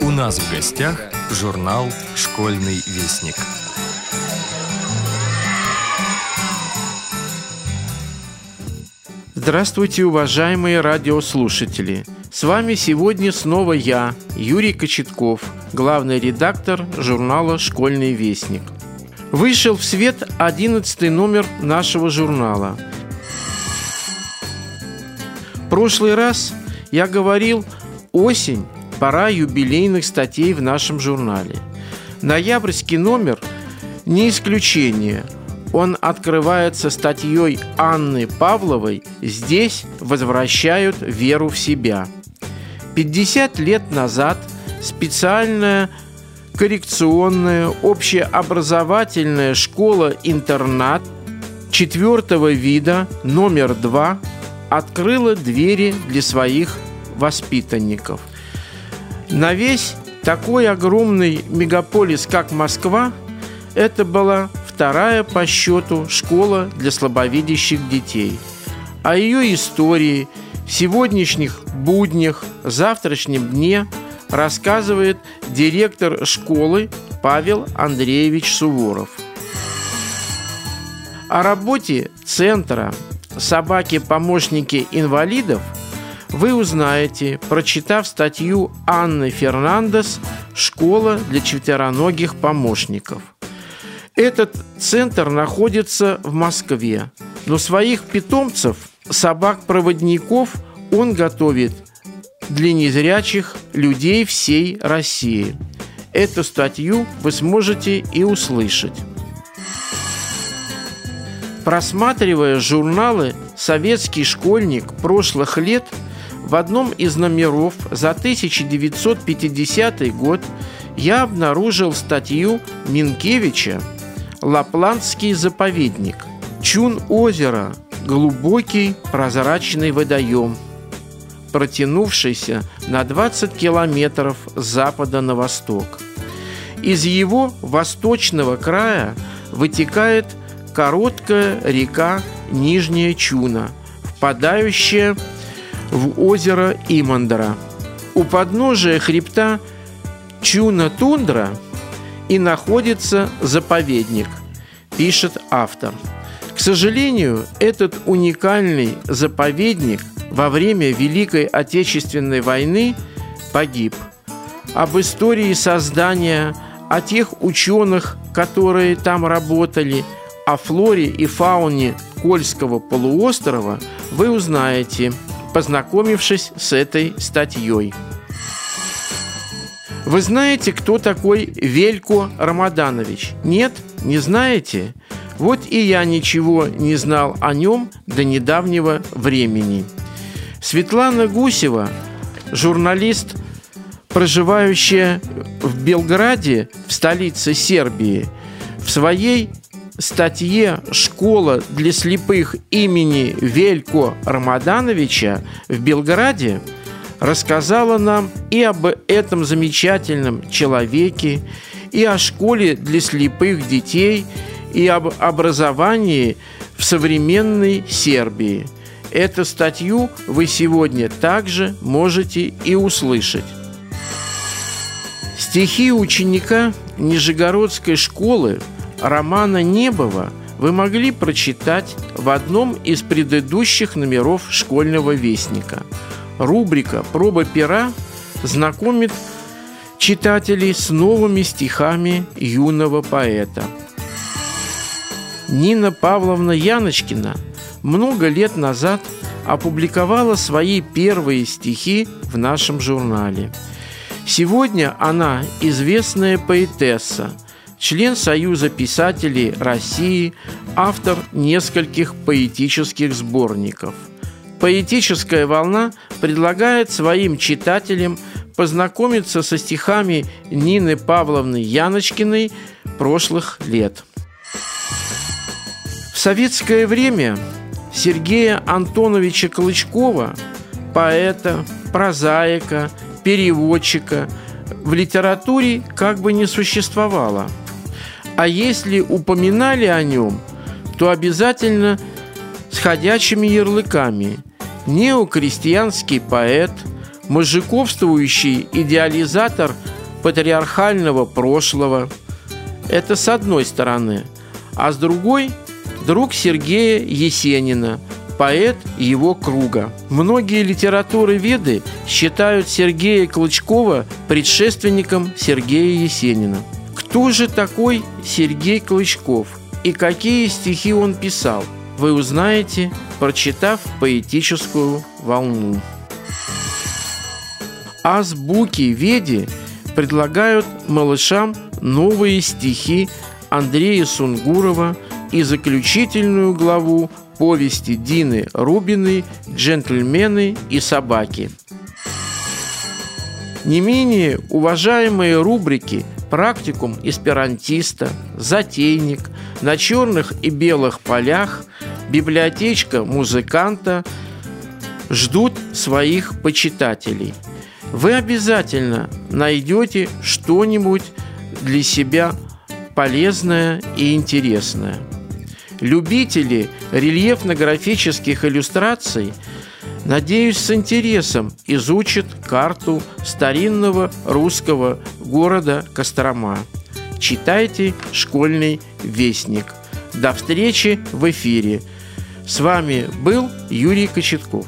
У нас в гостях журнал «Школьный вестник». Здравствуйте, уважаемые радиослушатели! С вами сегодня снова я, Юрий Кочетков, главный редактор журнала «Школьный вестник». Вышел в свет 11 номер нашего журнала. В прошлый раз я говорил «Осень. Пора юбилейных статей в нашем журнале». Ноябрьский номер не исключение. Он открывается статьей Анны Павловой «Здесь возвращают веру в себя». 50 лет назад специальная коррекционная общеобразовательная школа-интернат четвертого вида номер два открыла двери для своих воспитанников. На весь такой огромный мегаполис, как Москва, это была вторая по счету школа для слабовидящих детей. О ее истории, сегодняшних буднях, завтрашнем дне – рассказывает директор школы Павел Андреевич Суворов. О работе центра «Собаки-помощники инвалидов» вы узнаете, прочитав статью Анны Фернандес «Школа для четвероногих помощников». Этот центр находится в Москве, но своих питомцев, собак-проводников, он готовит для незрячих людей всей России. Эту статью вы сможете и услышать. Просматривая журналы «Советский школьник» прошлых лет, в одном из номеров за 1950 год я обнаружил статью Минкевича «Лапландский заповедник», «Чун озера», «Глубокий прозрачный водоем», протянувшийся на 20 километров с запада на восток. Из его восточного края вытекает короткая река Нижняя Чуна, впадающая озеро Имандра. У подножия хребта Чуна-Тундра и находится заповедник, пишет автор. К сожалению, этот уникальный заповедник – во время Великой Отечественной войны погиб. Об истории создания, о тех ученых, которые там работали, о флоре и фауне Кольского полуострова вы узнаете, познакомившись с этой статьей. Вы знаете, кто такой Велько Рамаданович? Нет? Не знаете? Вот и я ничего не знал о нем до недавнего времени – Светлана Гусева, журналист, проживающая в Белграде, в столице Сербии, в своей статье «Школа для слепых имени Велько Рамадановича» в Белграде рассказала нам и об этом замечательном человеке, и о школе для слепых детей, и об образовании в современной Сербии – Эту статью вы сегодня также можете и услышать. Стихи ученика Нижегородской школы Романа Небова вы могли прочитать в одном из предыдущих номеров школьного вестника. Рубрика «Проба пера» знакомит читателей с новыми стихами юного поэта. Нина Павловна Яночкина – много лет назад опубликовала свои первые стихи в нашем журнале. Сегодня она известная поэтесса, член Союза писателей России, автор нескольких поэтических сборников. Поэтическая волна предлагает своим читателям познакомиться со стихами Нины Павловны Яночкиной прошлых лет. В советское время Сергея Антоновича Клычкова, поэта, прозаика, переводчика, в литературе как бы не существовало. А если упоминали о нем, то обязательно с ходячими ярлыками. Неокрестьянский поэт, мужиковствующий идеализатор патриархального прошлого. Это с одной стороны. А с другой – друг Сергея Есенина, поэт его круга. Многие литературы веды считают Сергея Клычкова предшественником Сергея Есенина. Кто же такой Сергей Клычков и какие стихи он писал, вы узнаете, прочитав поэтическую волну. Азбуки Веди предлагают малышам новые стихи Андрея Сунгурова и заключительную главу повести Дины Рубиной «Джентльмены и собаки». Не менее уважаемые рубрики «Практикум эсперантиста», «Затейник», «На черных и белых полях», «Библиотечка музыканта» ждут своих почитателей. Вы обязательно найдете что-нибудь для себя полезное и интересное. Любители рельефно-графических иллюстраций, надеюсь, с интересом изучат карту старинного русского города Кострома. Читайте «Школьный вестник». До встречи в эфире. С вами был Юрий Кочетков.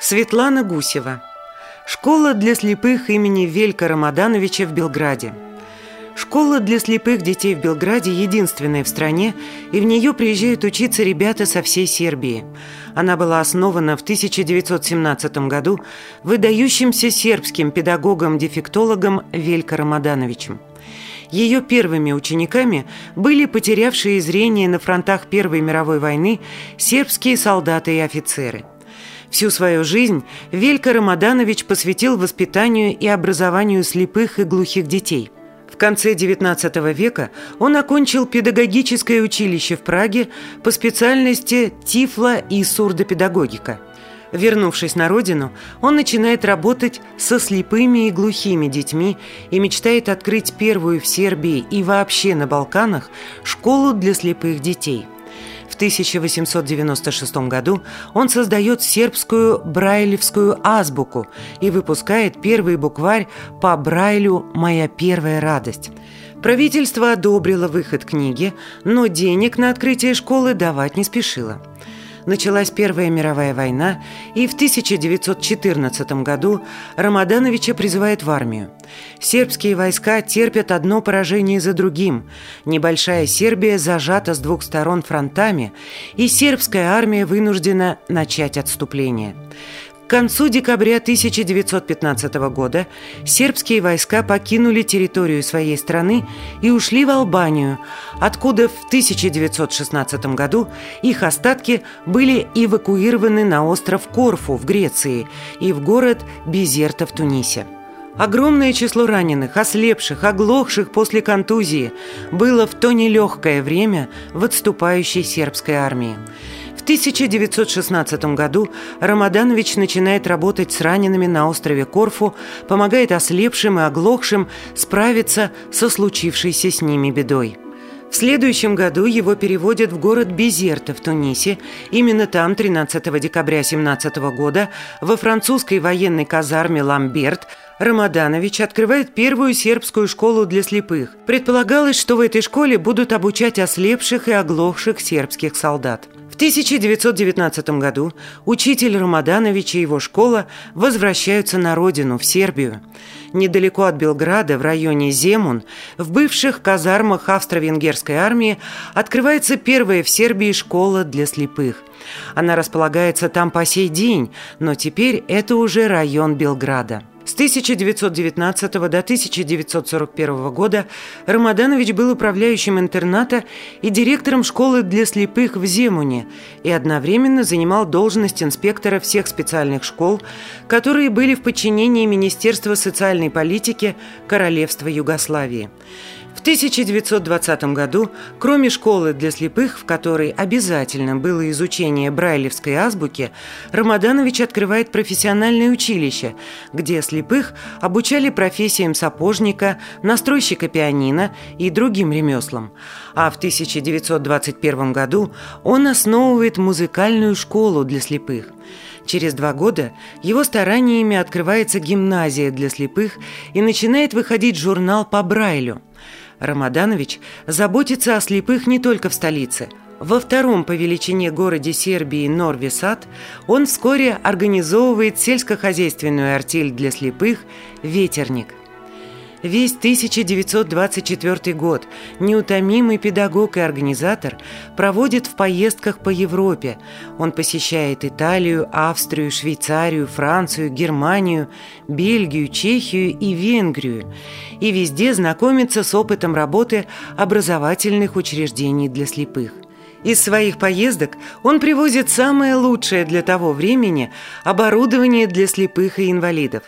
Светлана Гусева. Школа для слепых имени Велька Рамадановича в Белграде. Школа для слепых детей в Белграде единственная в стране, и в нее приезжают учиться ребята со всей Сербии. Она была основана в 1917 году выдающимся сербским педагогом-дефектологом Велька Рамадановичем. Ее первыми учениками были потерявшие зрение на фронтах Первой мировой войны сербские солдаты и офицеры – Всю свою жизнь Велька Рамаданович посвятил воспитанию и образованию слепых и глухих детей. Конце XIX века он окончил педагогическое училище в Праге по специальности тифло и сурдопедагогика. Вернувшись на родину, он начинает работать со слепыми и глухими детьми и мечтает открыть первую в Сербии и вообще на Балканах школу для слепых детей – 1896 году он создает сербскую брайлевскую азбуку и выпускает первый букварь по Брайлю «Моя первая радость». Правительство одобрило выход книги, но денег на открытие школы давать не спешило началась Первая мировая война, и в 1914 году Рамадановича призывают в армию. Сербские войска терпят одно поражение за другим. Небольшая Сербия зажата с двух сторон фронтами, и сербская армия вынуждена начать отступление. К концу декабря 1915 года сербские войска покинули территорию своей страны и ушли в Албанию, откуда в 1916 году их остатки были эвакуированы на остров Корфу в Греции и в город Безерта в Тунисе. Огромное число раненых, ослепших, оглохших после контузии было в то нелегкое время в отступающей сербской армии. В 1916 году Рамаданович начинает работать с ранеными на острове Корфу, помогает ослепшим и оглохшим справиться со случившейся с ними бедой. В следующем году его переводят в город Безерта в Тунисе. Именно там 13 декабря 17 года во французской военной казарме «Ламберт» Рамаданович открывает первую сербскую школу для слепых. Предполагалось, что в этой школе будут обучать ослепших и оглохших сербских солдат. 1919 году учитель Рамаданович и его школа возвращаются на родину, в Сербию. Недалеко от Белграда, в районе Земун, в бывших казармах австро-венгерской армии открывается первая в Сербии школа для слепых. Она располагается там по сей день, но теперь это уже район Белграда. С 1919 до 1941 года Рамаданович был управляющим интерната и директором школы для слепых в Земуне и одновременно занимал должность инспектора всех специальных школ, которые были в подчинении Министерства социальной политики Королевства Югославии. В В 1920 году, кроме школы для слепых, в которой обязательным было изучение брайлевской азбуки, Рамаданович открывает профессиональное училище, где слепых обучали профессиям сапожника, настройщика пианино и другим ремеслам. А в 1921 году он основывает музыкальную школу для слепых. Через два года его стараниями открывается гимназия для слепых и начинает выходить журнал по Брайлю – Рамаданович заботится о слепых не только в столице. Во втором по величине городе Сербии Норвисад он вскоре организовывает сельскохозяйственную артель для слепых «Ветерник». Весь 1924 год неутомимый педагог и организатор проводит в поездках по Европе. Он посещает Италию, Австрию, Швейцарию, Францию, Германию, Бельгию, Чехию и Венгрию. И везде знакомится с опытом работы образовательных учреждений для слепых. Из своих поездок он привозит самое лучшее для того времени оборудование для слепых и инвалидов.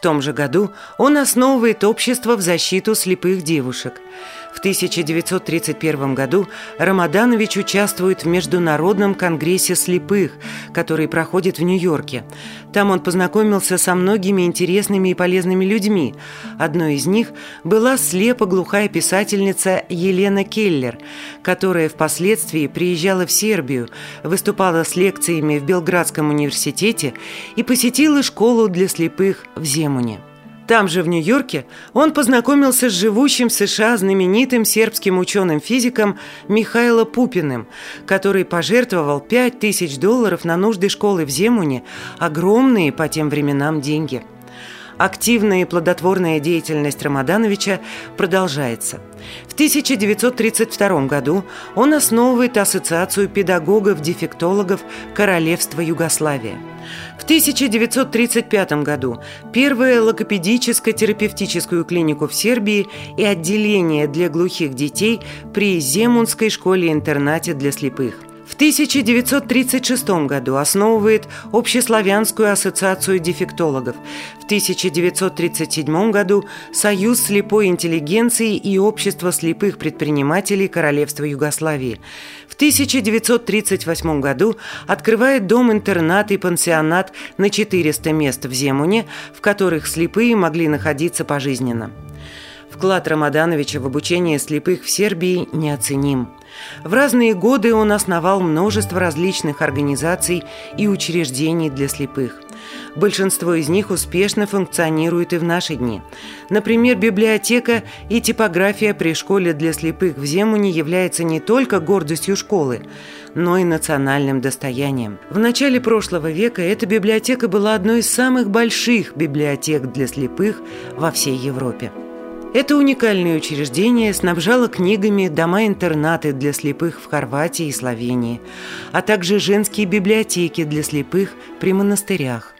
В том же году он основывает общество в защиту слепых девушек – в 1931 году Рамаданович участвует в Международном конгрессе слепых, который проходит в Нью-Йорке. Там он познакомился со многими интересными и полезными людьми. Одной из них была слепо-глухая писательница Елена Келлер, которая впоследствии приезжала в Сербию, выступала с лекциями в Белградском университете и посетила школу для слепых в Земуне. Там же, в Нью-Йорке, он познакомился с живущим в США знаменитым сербским ученым-физиком Михаилом Пупиным, который пожертвовал 5000 долларов на нужды школы в Земуне, огромные по тем временам деньги – Активная и плодотворная деятельность Рамадановича продолжается. В 1932 году он основывает Ассоциацию педагогов-дефектологов Королевства Югославия. В 1935 году первую логопедическо-терапевтическую клинику в Сербии и отделение для глухих детей при Земунской школе-интернате для слепых. В 1936 году основывает Общеславянскую ассоциацию дефектологов. В 1937 году Союз слепой интеллигенции и Общество слепых предпринимателей Королевства Югославии. В 1938 году открывает дом-интернат и пансионат на 400 мест в Земуне, в которых слепые могли находиться пожизненно. Вклад Рамадановича в обучение слепых в Сербии неоценим. В разные годы он основал множество различных организаций и учреждений для слепых. Большинство из них успешно функционирует и в наши дни. Например, библиотека и типография при школе для слепых в Земуне является не только гордостью школы, но и национальным достоянием. В начале прошлого века эта библиотека была одной из самых больших библиотек для слепых во всей Европе. Это уникальное учреждение снабжало книгами дома-интернаты для слепых в Хорватии и Словении, а также женские библиотеки для слепых при монастырях.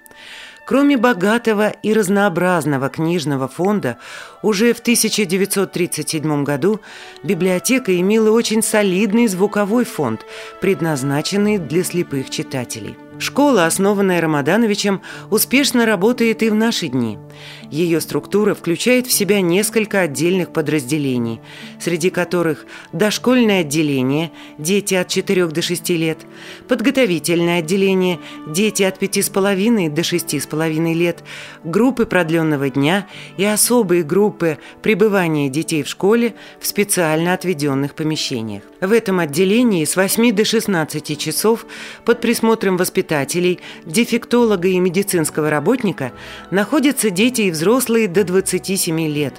Кроме богатого и разнообразного книжного фонда, уже в 1937 году библиотека имела очень солидный звуковой фонд, предназначенный для слепых читателей. Школа, основанная Рамадановичем, успешно работает и в наши дни. Ее структура включает в себя несколько отдельных подразделений, среди которых дошкольное отделение – дети от 4 до 6 лет, подготовительное отделение – дети от 5,5 до 6,5 лет, группы продленного дня и особые группы пребывания детей в школе в специально отведенных помещениях. В этом отделении с 8 до 16 часов под присмотром воспитателей воспитателей, дефектолога и медицинского работника находятся дети и взрослые до 27 лет.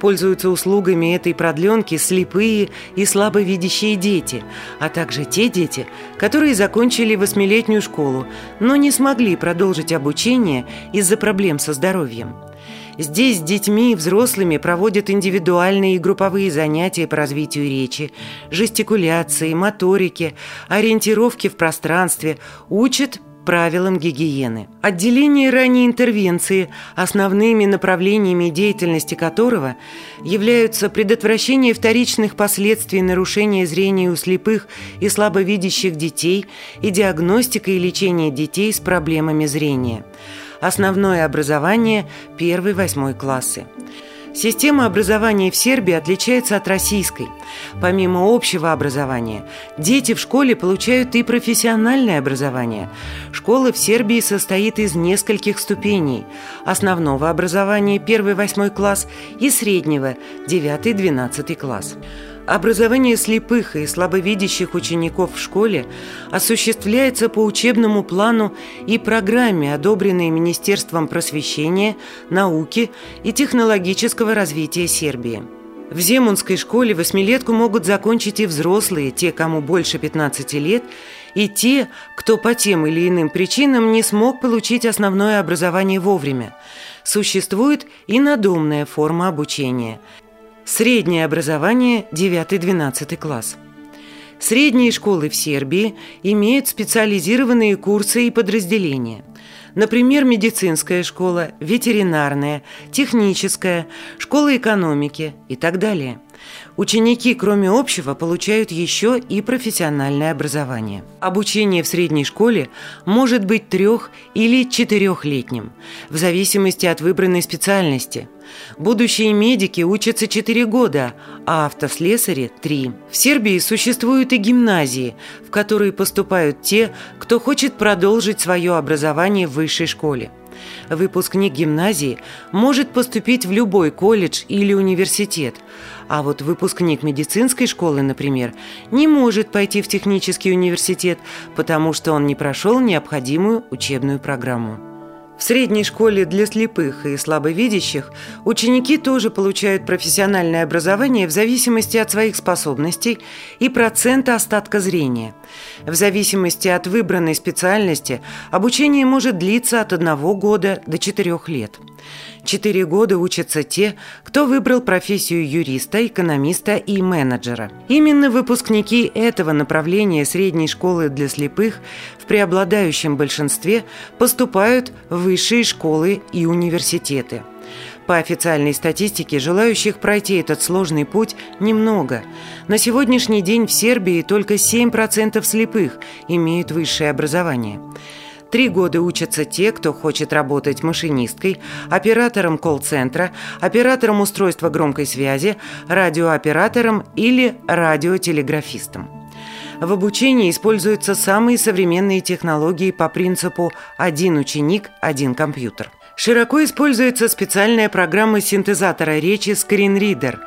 Пользуются услугами этой продленки слепые и слабовидящие дети, а также те дети, которые закончили восьмилетнюю школу, но не смогли продолжить обучение из-за проблем со здоровьем. Здесь с детьми и взрослыми проводят индивидуальные и групповые занятия по развитию речи, жестикуляции, моторики, ориентировки в пространстве, учат правилам гигиены. Отделение ранней интервенции, основными направлениями деятельности которого являются предотвращение вторичных последствий нарушения зрения у слепых и слабовидящих детей и диагностика и лечение детей с проблемами зрения – Основное образование – 1-8 классы. Система образования в Сербии отличается от российской. Помимо общего образования, дети в школе получают и профессиональное образование. Школа в Сербии состоит из нескольких ступеней. Основного образования 1-8 класс и среднего 9-12 класс. Образование слепых и слабовидящих учеников в школе осуществляется по учебному плану и программе, одобренной Министерством просвещения, науки и технологического развития Сербии. В Земунской школе восьмилетку могут закончить и взрослые, те, кому больше 15 лет, и те, кто по тем или иным причинам не смог получить основное образование вовремя. Существует и надомная форма обучения – Среднее образование 9-12 класс. Средние школы в Сербии имеют специализированные курсы и подразделения. Например, медицинская школа, ветеринарная, техническая, школа экономики и так далее – Ученики, кроме общего, получают еще и профессиональное образование. Обучение в средней школе может быть трех- или четырехлетним, в зависимости от выбранной специальности. Будущие медики учатся 4 года, а автослесари – 3. В Сербии существуют и гимназии, в которые поступают те, кто хочет продолжить свое образование в высшей школе. Выпускник гимназии может поступить в любой колледж или университет, а вот выпускник медицинской школы, например, не может пойти в технический университет, потому что он не прошел необходимую учебную программу. В средней школе для слепых и слабовидящих ученики тоже получают профессиональное образование в зависимости от своих способностей и процента остатка зрения. В зависимости от выбранной специальности обучение может длиться от одного года до четырех лет. Четыре года учатся те, кто выбрал профессию юриста, экономиста и менеджера. Именно выпускники этого направления средней школы для слепых в преобладающем большинстве поступают в высшие школы и университеты. По официальной статистике, желающих пройти этот сложный путь немного. На сегодняшний день в Сербии только 7% слепых имеют высшее образование. Три года учатся те, кто хочет работать машинисткой, оператором колл-центра, оператором устройства громкой связи, радиооператором или радиотелеграфистом. В обучении используются самые современные технологии по принципу «один ученик, один компьютер». Широко используется специальная программа синтезатора речи ScreenReader.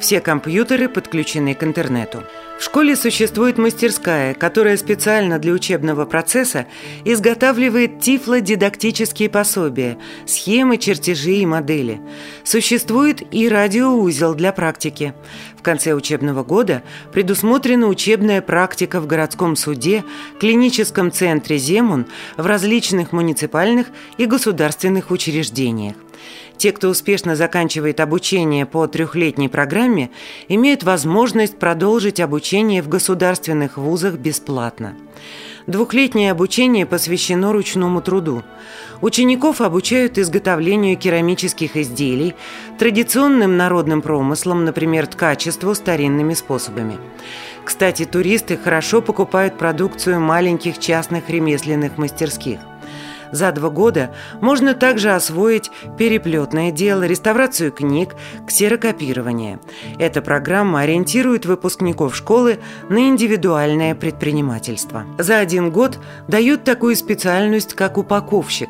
Все компьютеры подключены к интернету. В школе существует мастерская, которая специально для учебного процесса изготавливает тифлодидактические пособия, схемы, чертежи и модели. Существует и радиоузел для практики. В конце учебного года предусмотрена учебная практика в городском суде, клиническом центре «Земун», в различных муниципальных и государственных учреждениях. Те, кто успешно заканчивает обучение по трехлетней программе, имеют возможность продолжить обучение в государственных вузах бесплатно. Двухлетнее обучение посвящено ручному труду. Учеников обучают изготовлению керамических изделий, традиционным народным промыслам, например, ткачеству старинными способами. Кстати, туристы хорошо покупают продукцию маленьких частных ремесленных мастерских. За два года можно также освоить переплетное дело, реставрацию книг, ксерокопирование. Эта программа ориентирует выпускников школы на индивидуальное предпринимательство. За один год дают такую специальность, как упаковщик.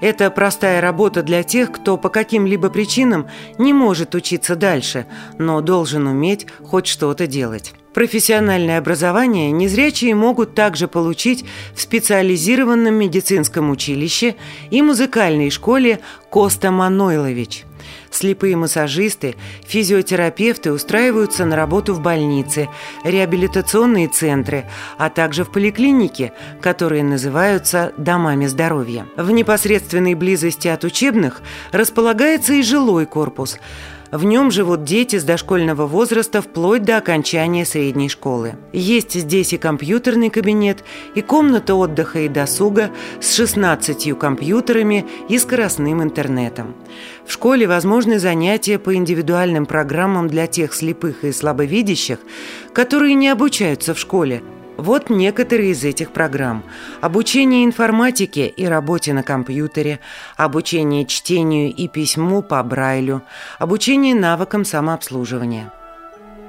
Это простая работа для тех, кто по каким-либо причинам не может учиться дальше, но должен уметь хоть что-то делать. Профессиональное образование незрячие могут также получить в специализированном медицинском училище и музыкальной школе Коста Манойлович. Слепые массажисты, физиотерапевты устраиваются на работу в больнице, реабилитационные центры, а также в поликлинике, которые называются «домами здоровья». В непосредственной близости от учебных располагается и жилой корпус – в нем живут дети с дошкольного возраста вплоть до окончания средней школы. Есть здесь и компьютерный кабинет, и комната отдыха и досуга с 16 компьютерами и скоростным интернетом. В школе возможны занятия по индивидуальным программам для тех слепых и слабовидящих, которые не обучаются в школе, Вот некоторые из этих программ. Обучение информатике и работе на компьютере, обучение чтению и письму по Брайлю, обучение навыкам самообслуживания.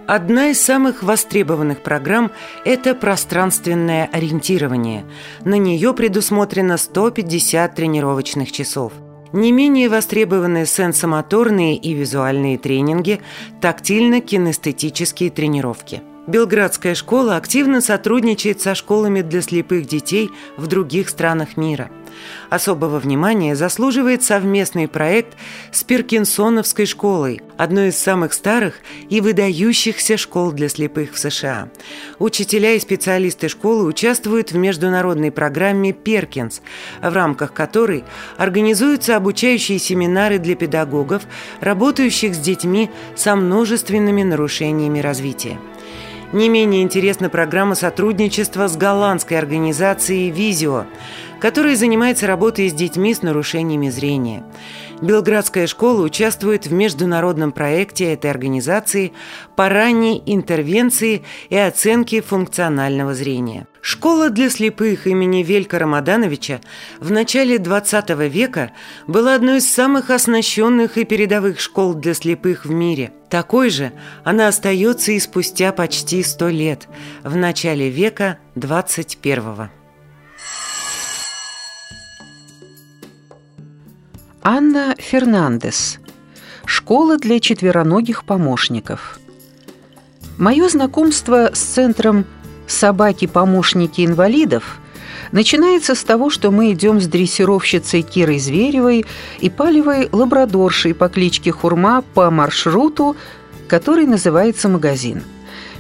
Одна из самых востребованных программ – это пространственное ориентирование. На нее предусмотрено 150 тренировочных часов. Не менее востребованы сенсомоторные и визуальные тренинги, тактильно-кинестетические тренировки – Белградская школа активно сотрудничает со школами для слепых детей в других странах мира. Особого внимания заслуживает совместный проект с Перкинсоновской школой, одной из самых старых и выдающихся школ для слепых в США. Учителя и специалисты школы участвуют в международной программе «Перкинс», в рамках которой организуются обучающие семинары для педагогов, работающих с детьми со множественными нарушениями развития. Не менее интересна программа сотрудничества с голландской организацией «Визио», которая занимается работой с детьми с нарушениями зрения. Белградская школа участвует в международном проекте этой организации по ранней интервенции и оценке функционального зрения. Школа для слепых имени Велька Рамадановича в начале XX века была одной из самых оснащенных и передовых школ для слепых в мире. Такой же она остается и спустя почти сто лет, в начале века XXI. Анна Фернандес. Школа для четвероногих помощников. Мое знакомство с центром «Собаки-помощники инвалидов» начинается с того, что мы идем с дрессировщицей Кирой Зверевой и палевой лабрадоршей по кличке Хурма по маршруту, который называется «Магазин».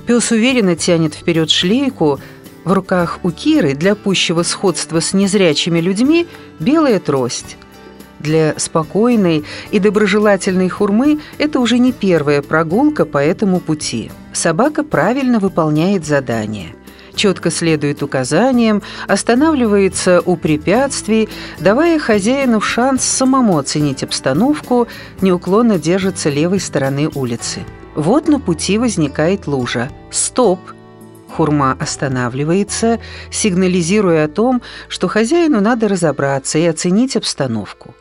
Пес уверенно тянет вперед шлейку, в руках у Киры для пущего сходства с незрячими людьми белая трость – для спокойной и доброжелательной хурмы это уже не первая прогулка по этому пути. Собака правильно выполняет задание четко следует указаниям, останавливается у препятствий, давая хозяину шанс самому оценить обстановку, неуклонно держится левой стороны улицы. Вот на пути возникает лужа. Стоп! Хурма останавливается, сигнализируя о том, что хозяину надо разобраться и оценить обстановку.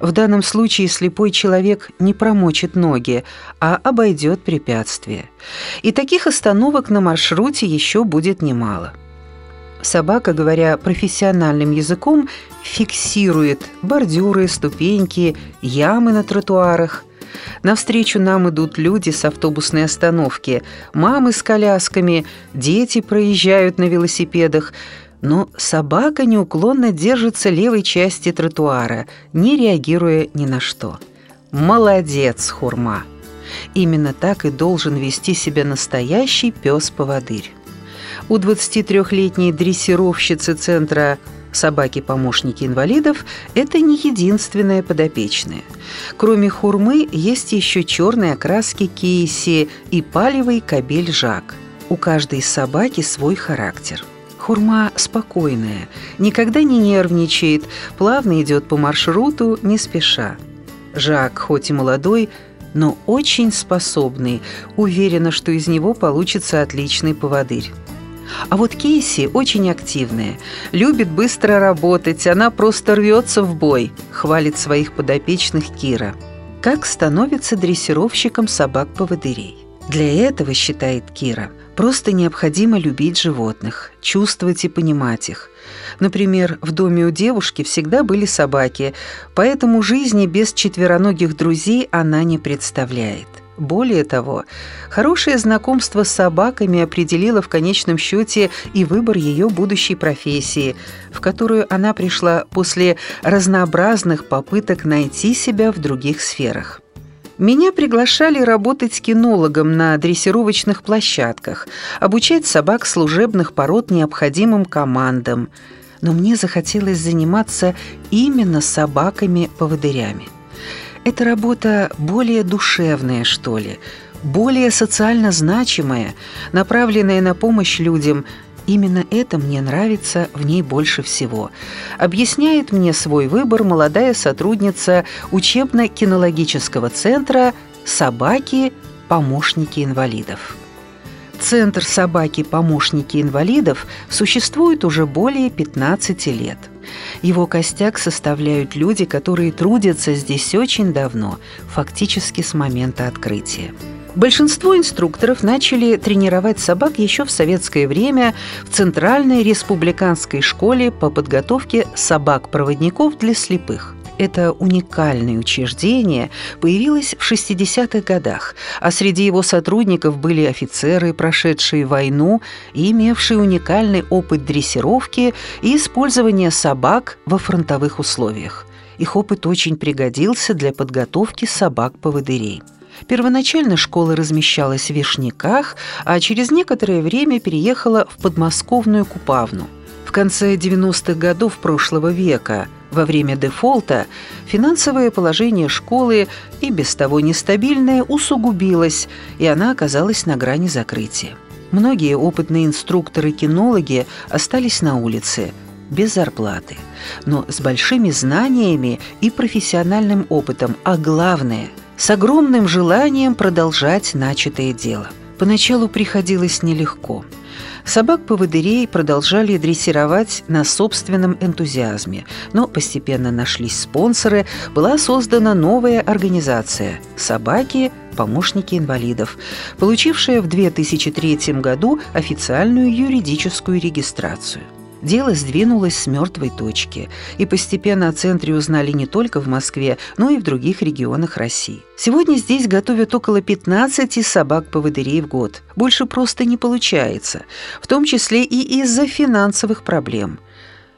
В данном случае слепой человек не промочит ноги, а обойдет препятствие. И таких остановок на маршруте еще будет немало. Собака, говоря профессиональным языком, фиксирует бордюры, ступеньки, ямы на тротуарах. Навстречу нам идут люди с автобусной остановки, мамы с колясками, дети проезжают на велосипедах – но собака неуклонно держится левой части тротуара, не реагируя ни на что. Молодец, Хурма! Именно так и должен вести себя настоящий пес-поводырь. У 23-летней дрессировщицы центра собаки-помощники инвалидов – это не единственная подопечная. Кроме хурмы есть еще черные окраски кейси и палевый кабель Жак. У каждой собаки свой характер – Хурма спокойная, никогда не нервничает, плавно идет по маршруту, не спеша. Жак, хоть и молодой, но очень способный, уверена, что из него получится отличный поводырь. А вот Кейси очень активная, любит быстро работать, она просто рвется в бой, хвалит своих подопечных Кира. Как становится дрессировщиком собак-поводырей? Для этого, считает Кира, просто необходимо любить животных, чувствовать и понимать их. Например, в доме у девушки всегда были собаки, поэтому жизни без четвероногих друзей она не представляет. Более того, хорошее знакомство с собаками определило в конечном счете и выбор ее будущей профессии, в которую она пришла после разнообразных попыток найти себя в других сферах. Меня приглашали работать кинологом на дрессировочных площадках, обучать собак служебных пород необходимым командам. Но мне захотелось заниматься именно собаками-поводырями. Эта работа более душевная, что ли, более социально значимая, направленная на помощь людям – Именно это мне нравится в ней больше всего. Объясняет мне свой выбор молодая сотрудница учебно-кинологического центра «Собаки. Помощники инвалидов». Центр собаки-помощники инвалидов существует уже более 15 лет. Его костяк составляют люди, которые трудятся здесь очень давно, фактически с момента открытия. Большинство инструкторов начали тренировать собак еще в советское время в Центральной республиканской школе по подготовке собак-проводников для слепых. Это уникальное учреждение появилось в 60-х годах, а среди его сотрудников были офицеры, прошедшие войну и имевшие уникальный опыт дрессировки и использования собак во фронтовых условиях. Их опыт очень пригодился для подготовки собак-поводырей. Первоначально школа размещалась в Вишняках, а через некоторое время переехала в подмосковную Купавну. В конце 90-х годов прошлого века во время дефолта финансовое положение школы и без того нестабильное усугубилось, и она оказалась на грани закрытия. Многие опытные инструкторы-кинологи остались на улице без зарплаты, но с большими знаниями и профессиональным опытом, а главное – с огромным желанием продолжать начатое дело. Поначалу приходилось нелегко – Собак-поводырей продолжали дрессировать на собственном энтузиазме, но постепенно нашлись спонсоры, была создана новая организация «Собаки помощники инвалидов, получившая в 2003 году официальную юридическую регистрацию. Дело сдвинулось с мертвой точки, и постепенно о центре узнали не только в Москве, но и в других регионах России. Сегодня здесь готовят около 15 собак-поводырей в год. Больше просто не получается, в том числе и из-за финансовых проблем.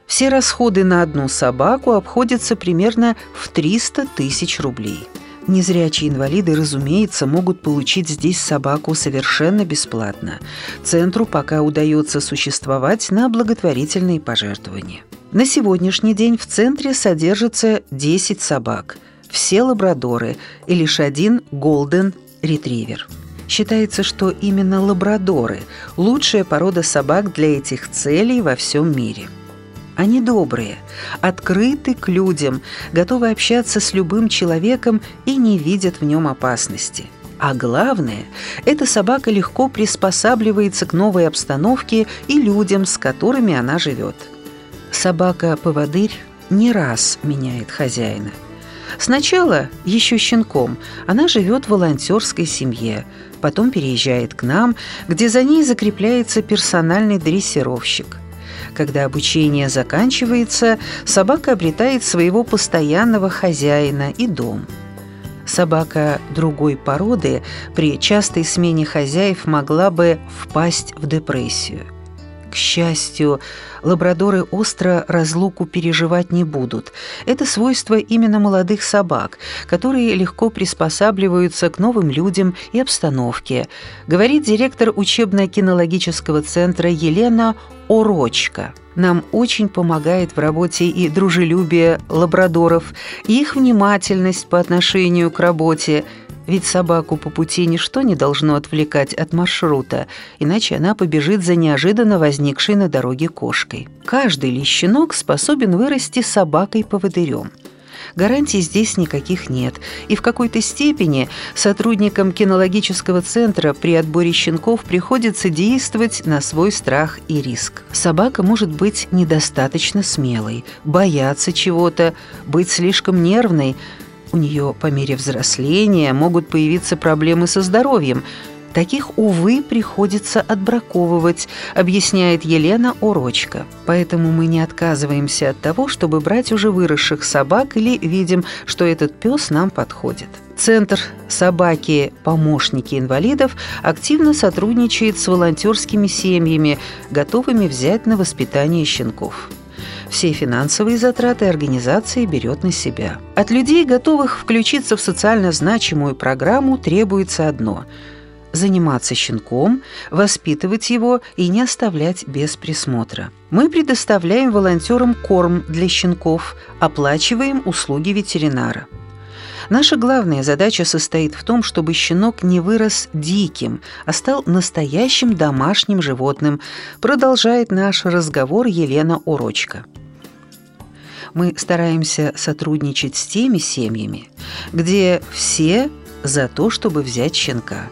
Все расходы на одну собаку обходятся примерно в 300 тысяч рублей. Незрячие инвалиды, разумеется, могут получить здесь собаку совершенно бесплатно. Центру пока удается существовать на благотворительные пожертвования. На сегодняшний день в центре содержится 10 собак, все лабрадоры и лишь один голден ретривер. Считается, что именно лабрадоры – лучшая порода собак для этих целей во всем мире – они добрые, открыты к людям, готовы общаться с любым человеком и не видят в нем опасности. А главное, эта собака легко приспосабливается к новой обстановке и людям, с которыми она живет. Собака-поводырь не раз меняет хозяина. Сначала, еще щенком, она живет в волонтерской семье, потом переезжает к нам, где за ней закрепляется персональный дрессировщик – когда обучение заканчивается, собака обретает своего постоянного хозяина и дом. Собака другой породы при частой смене хозяев могла бы впасть в депрессию – к счастью, лабрадоры остро разлуку переживать не будут. Это свойство именно молодых собак, которые легко приспосабливаются к новым людям и обстановке, говорит директор учебно-кинологического центра Елена Орочка. Нам очень помогает в работе и дружелюбие лабрадоров, и их внимательность по отношению к работе – ведь собаку по пути ничто не должно отвлекать от маршрута, иначе она побежит за неожиданно возникшей на дороге кошкой. Каждый ли щенок способен вырасти собакой-поводырем. Гарантий здесь никаких нет, и в какой-то степени сотрудникам кинологического центра при отборе щенков приходится действовать на свой страх и риск. Собака может быть недостаточно смелой, бояться чего-то, быть слишком нервной, у нее по мере взросления могут появиться проблемы со здоровьем. Таких, увы, приходится отбраковывать, объясняет Елена Урочка. Поэтому мы не отказываемся от того, чтобы брать уже выросших собак или видим, что этот пес нам подходит. Центр «Собаки-помощники инвалидов» активно сотрудничает с волонтерскими семьями, готовыми взять на воспитание щенков. Все финансовые затраты организация берет на себя. От людей, готовых включиться в социально значимую программу, требуется одно – заниматься щенком, воспитывать его и не оставлять без присмотра. Мы предоставляем волонтерам корм для щенков, оплачиваем услуги ветеринара. Наша главная задача состоит в том, чтобы щенок не вырос диким, а стал настоящим домашним животным, продолжает наш разговор Елена Урочка. Мы стараемся сотрудничать с теми семьями, где все за то, чтобы взять щенка.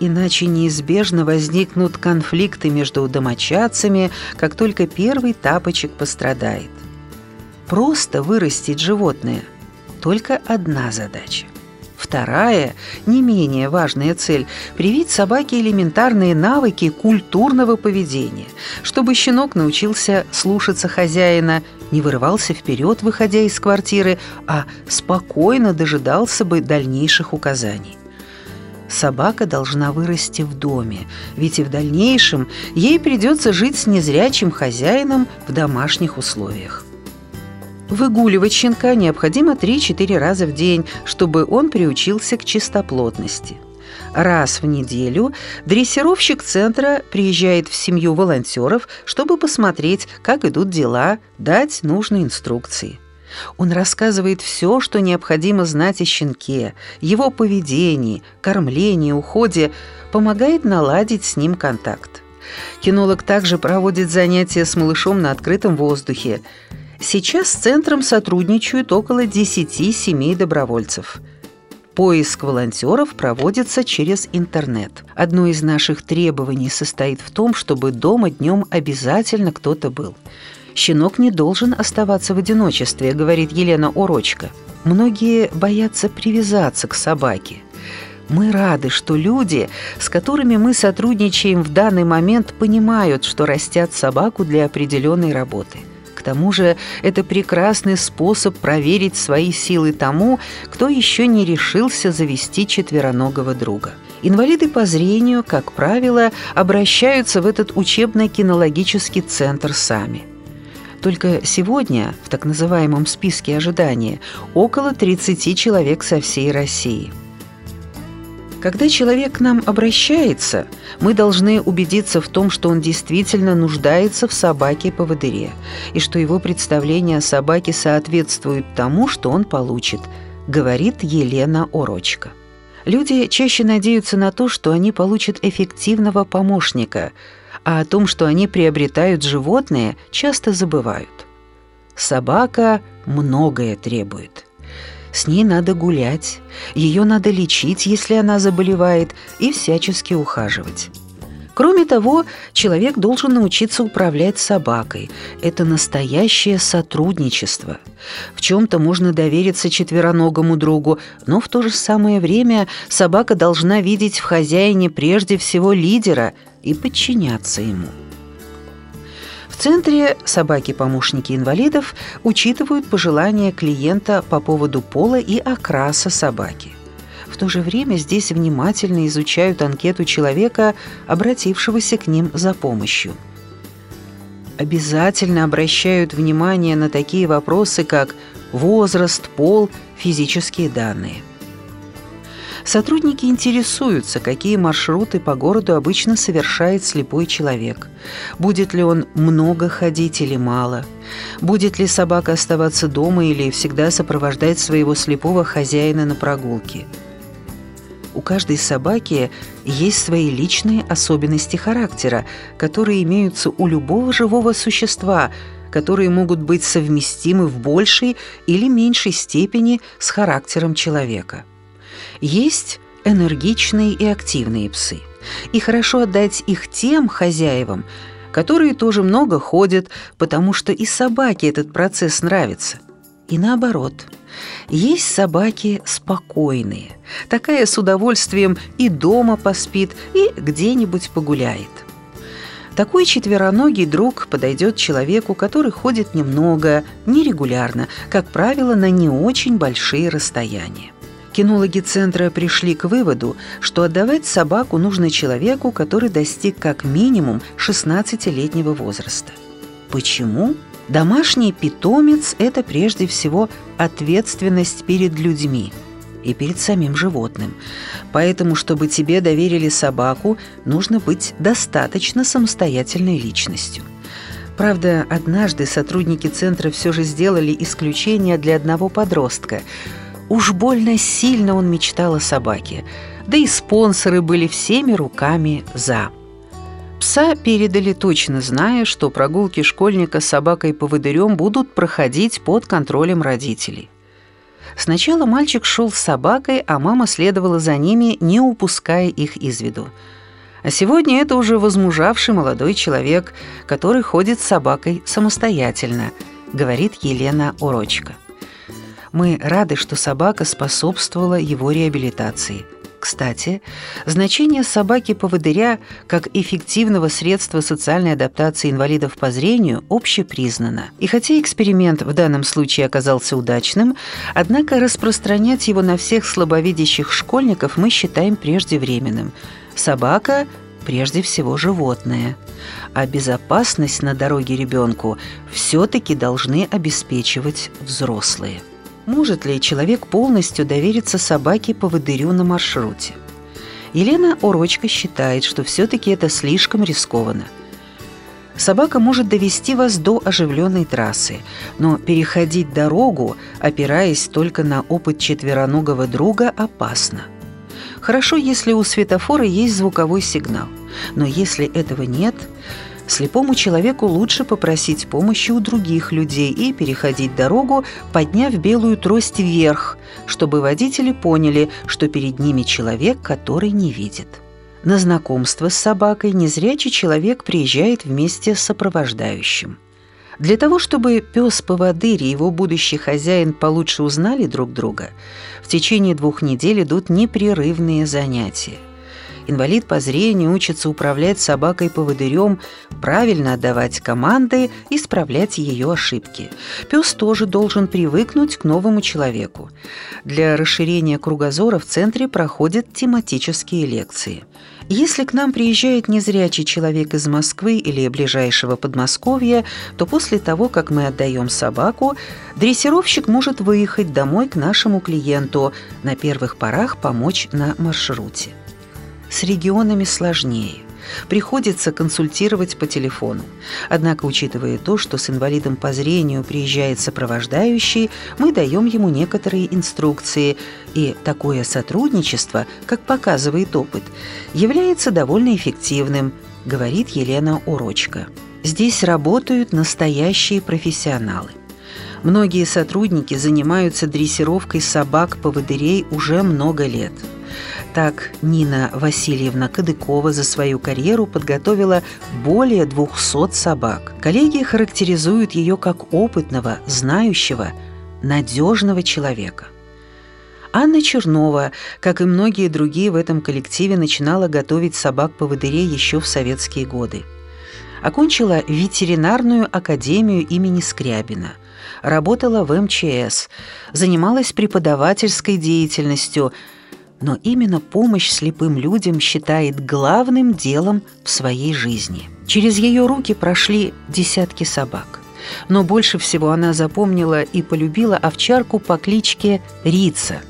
иначе неизбежно возникнут конфликты между домочадцами, как только первый тапочек пострадает. Просто вырастить животное – только одна задача. Вторая, не менее важная цель – привить собаке элементарные навыки культурного поведения, чтобы щенок научился слушаться хозяина, не вырывался вперед, выходя из квартиры, а спокойно дожидался бы дальнейших указаний. Собака должна вырасти в доме, ведь и в дальнейшем ей придется жить с незрячим хозяином в домашних условиях. Выгуливать щенка необходимо 3-4 раза в день, чтобы он приучился к чистоплотности. Раз в неделю дрессировщик центра приезжает в семью волонтеров, чтобы посмотреть, как идут дела, дать нужные инструкции. Он рассказывает все, что необходимо знать о щенке, его поведении, кормлении, уходе, помогает наладить с ним контакт. Кинолог также проводит занятия с малышом на открытом воздухе – Сейчас с центром сотрудничают около 10 семей добровольцев. Поиск волонтеров проводится через интернет. Одно из наших требований состоит в том, чтобы дома днем обязательно кто-то был. «Щенок не должен оставаться в одиночестве», — говорит Елена Урочка. Многие боятся привязаться к собаке. Мы рады, что люди, с которыми мы сотрудничаем в данный момент, понимают, что растят собаку для определенной работы – тому же это прекрасный способ проверить свои силы тому, кто еще не решился завести четвероногого друга. Инвалиды по зрению, как правило, обращаются в этот учебно-кинологический центр сами. Только сегодня в так называемом списке ожидания около 30 человек со всей России – когда человек к нам обращается, мы должны убедиться в том, что он действительно нуждается в собаке-поводыре, и что его представление о собаке соответствует тому, что он получит, говорит Елена Орочка. Люди чаще надеются на то, что они получат эффективного помощника, а о том, что они приобретают животное, часто забывают. Собака многое требует. С ней надо гулять, ее надо лечить, если она заболевает, и всячески ухаживать. Кроме того, человек должен научиться управлять собакой. Это настоящее сотрудничество. В чем-то можно довериться четвероногому другу, но в то же самое время собака должна видеть в хозяине прежде всего лидера и подчиняться ему. В центре собаки-помощники инвалидов учитывают пожелания клиента по поводу пола и окраса собаки. В то же время здесь внимательно изучают анкету человека, обратившегося к ним за помощью. Обязательно обращают внимание на такие вопросы, как возраст, пол, физические данные – Сотрудники интересуются, какие маршруты по городу обычно совершает слепой человек. Будет ли он много ходить или мало? Будет ли собака оставаться дома или всегда сопровождать своего слепого хозяина на прогулке? У каждой собаки есть свои личные особенности характера, которые имеются у любого живого существа, которые могут быть совместимы в большей или меньшей степени с характером человека. Есть энергичные и активные псы. И хорошо отдать их тем хозяевам, которые тоже много ходят, потому что и собаке этот процесс нравится. И наоборот. Есть собаки спокойные. Такая с удовольствием и дома поспит, и где-нибудь погуляет. Такой четвероногий друг подойдет человеку, который ходит немного, нерегулярно, как правило, на не очень большие расстояния. Кинологи центра пришли к выводу, что отдавать собаку нужно человеку, который достиг как минимум 16-летнего возраста. Почему? Домашний питомец – это прежде всего ответственность перед людьми и перед самим животным. Поэтому, чтобы тебе доверили собаку, нужно быть достаточно самостоятельной личностью. Правда, однажды сотрудники центра все же сделали исключение для одного подростка – Уж больно сильно он мечтал о собаке, да и спонсоры были всеми руками «за». Пса передали точно зная, что прогулки школьника с собакой-поводырем будут проходить под контролем родителей. Сначала мальчик шел с собакой, а мама следовала за ними, не упуская их из виду. А сегодня это уже возмужавший молодой человек, который ходит с собакой самостоятельно, говорит Елена Урочка. Мы рады, что собака способствовала его реабилитации. Кстати, значение собаки-поводыря как эффективного средства социальной адаптации инвалидов по зрению общепризнано. И хотя эксперимент в данном случае оказался удачным, однако распространять его на всех слабовидящих школьников мы считаем преждевременным. Собака прежде всего животное. А безопасность на дороге ребенку все-таки должны обеспечивать взрослые. Может ли человек полностью довериться собаке-поводырю на маршруте? Елена Урочка считает, что все-таки это слишком рискованно. Собака может довести вас до оживленной трассы, но переходить дорогу, опираясь только на опыт четвероногого друга, опасно. Хорошо, если у светофора есть звуковой сигнал, но если этого нет – Слепому человеку лучше попросить помощи у других людей и переходить дорогу, подняв белую трость вверх, чтобы водители поняли, что перед ними человек, который не видит. На знакомство с собакой незрячий человек приезжает вместе с сопровождающим. Для того, чтобы пес-поводырь и его будущий хозяин получше узнали друг друга, в течение двух недель идут непрерывные занятия – Инвалид по зрению учится управлять собакой-поводырем, правильно отдавать команды, и исправлять ее ошибки. Пес тоже должен привыкнуть к новому человеку. Для расширения кругозора в центре проходят тематические лекции. Если к нам приезжает незрячий человек из Москвы или ближайшего Подмосковья, то после того, как мы отдаем собаку, дрессировщик может выехать домой к нашему клиенту, на первых порах помочь на маршруте. С регионами сложнее. Приходится консультировать по телефону. Однако, учитывая то, что с инвалидом по зрению приезжает сопровождающий, мы даем ему некоторые инструкции, и такое сотрудничество, как показывает опыт, является довольно эффективным, говорит Елена Урочка. Здесь работают настоящие профессионалы. Многие сотрудники занимаются дрессировкой собак-поводырей уже много лет – так Нина Васильевна Кадыкова за свою карьеру подготовила более 200 собак. Коллеги характеризуют ее как опытного, знающего, надежного человека. Анна Чернова, как и многие другие в этом коллективе, начинала готовить собак-поводырей еще в советские годы. Окончила ветеринарную академию имени Скрябина – работала в МЧС, занималась преподавательской деятельностью – но именно помощь слепым людям считает главным делом в своей жизни. Через ее руки прошли десятки собак. Но больше всего она запомнила и полюбила овчарку по кличке Рица.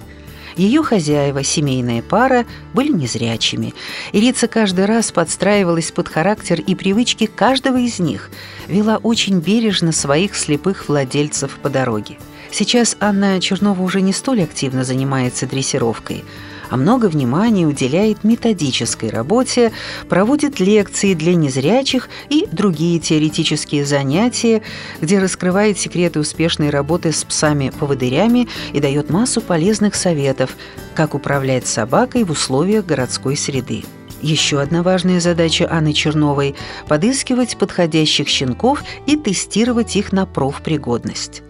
Ее хозяева, семейная пара, были незрячими, Рица каждый раз подстраивалась под характер и привычки каждого из них, вела очень бережно своих слепых владельцев по дороге. Сейчас Анна Чернова уже не столь активно занимается дрессировкой – а много внимания уделяет методической работе, проводит лекции для незрячих и другие теоретические занятия, где раскрывает секреты успешной работы с псами-поводырями и дает массу полезных советов, как управлять собакой в условиях городской среды. Еще одна важная задача Анны Черновой – подыскивать подходящих щенков и тестировать их на профпригодность.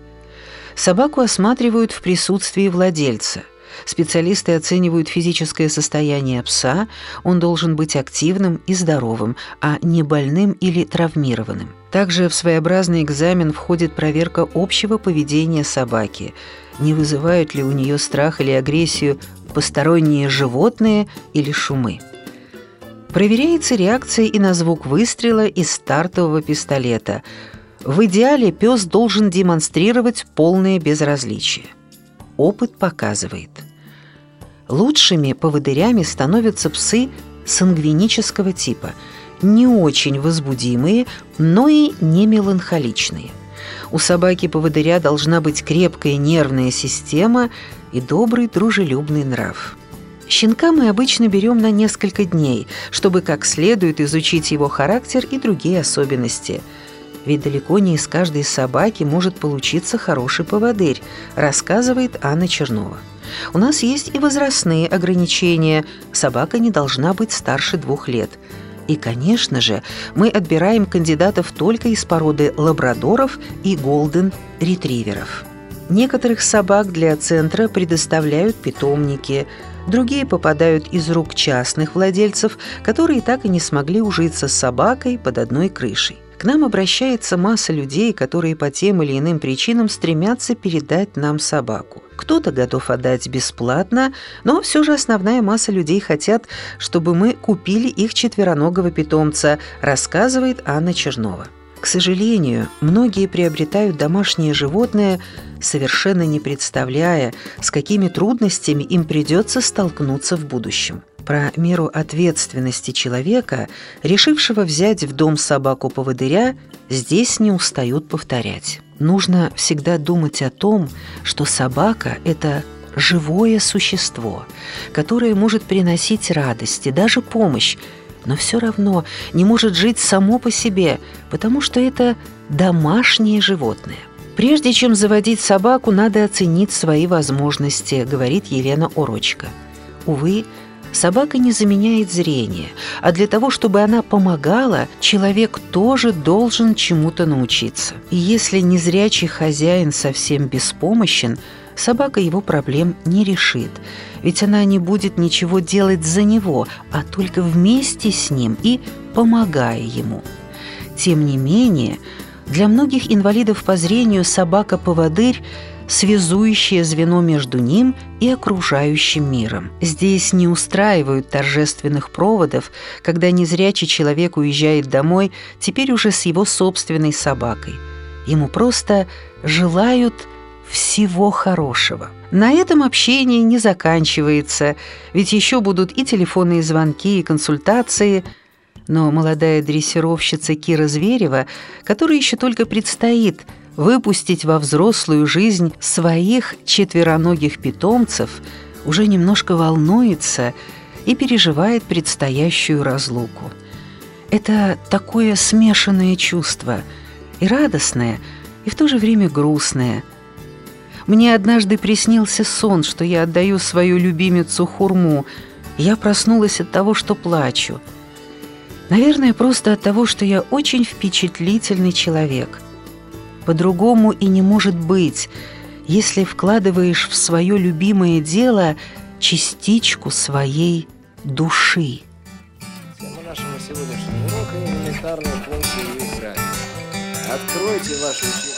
Собаку осматривают в присутствии владельца – Специалисты оценивают физическое состояние пса, он должен быть активным и здоровым, а не больным или травмированным. Также в своеобразный экзамен входит проверка общего поведения собаки. Не вызывают ли у нее страх или агрессию посторонние животные или шумы. Проверяется реакция и на звук выстрела из стартового пистолета. В идеале пес должен демонстрировать полное безразличие. Опыт показывает. Лучшими поводырями становятся псы сангвинического типа, не очень возбудимые, но и не меланхоличные. У собаки-поводыря должна быть крепкая нервная система и добрый дружелюбный нрав. Щенка мы обычно берем на несколько дней, чтобы как следует изучить его характер и другие особенности. Ведь далеко не из каждой собаки может получиться хороший поводырь, рассказывает Анна Чернова. У нас есть и возрастные ограничения. Собака не должна быть старше двух лет. И, конечно же, мы отбираем кандидатов только из породы лабрадоров и голден-ретриверов. Некоторых собак для центра предоставляют питомники, другие попадают из рук частных владельцев, которые так и не смогли ужиться с собакой под одной крышей. К нам обращается масса людей, которые по тем или иным причинам стремятся передать нам собаку. Кто-то готов отдать бесплатно, но все же основная масса людей хотят, чтобы мы купили их четвероногого питомца, рассказывает Анна Чернова. К сожалению, многие приобретают домашнее животное, совершенно не представляя, с какими трудностями им придется столкнуться в будущем. Про меру ответственности человека, решившего взять в дом собаку-поводыря, здесь не устают повторять. Нужно всегда думать о том, что собака – это живое существо, которое может приносить радость и даже помощь, но все равно не может жить само по себе, потому что это домашнее животное. Прежде чем заводить собаку, надо оценить свои возможности, говорит Елена Урочка. Увы, собака не заменяет зрение, а для того, чтобы она помогала, человек тоже должен чему-то научиться. И если незрячий хозяин совсем беспомощен, собака его проблем не решит, ведь она не будет ничего делать за него, а только вместе с ним и помогая ему. Тем не менее, для многих инвалидов по зрению собака-поводырь – связующее звено между ним и окружающим миром. Здесь не устраивают торжественных проводов, когда незрячий человек уезжает домой, теперь уже с его собственной собакой. Ему просто желают всего хорошего. На этом общение не заканчивается, ведь еще будут и телефонные звонки, и консультации – но молодая дрессировщица Кира Зверева, которой еще только предстоит выпустить во взрослую жизнь своих четвероногих питомцев, уже немножко волнуется и переживает предстоящую разлуку. Это такое смешанное чувство, и радостное, и в то же время грустное. Мне однажды приснился сон, что я отдаю свою любимицу Хурму. Я проснулась от того, что плачу. Наверное, просто от того, что я очень впечатлительный человек – по-другому и не может быть, если вкладываешь в свое любимое дело частичку своей души. Тема нашего сегодняшнего урока – элементарные функции играть. Откройте ваши учебники.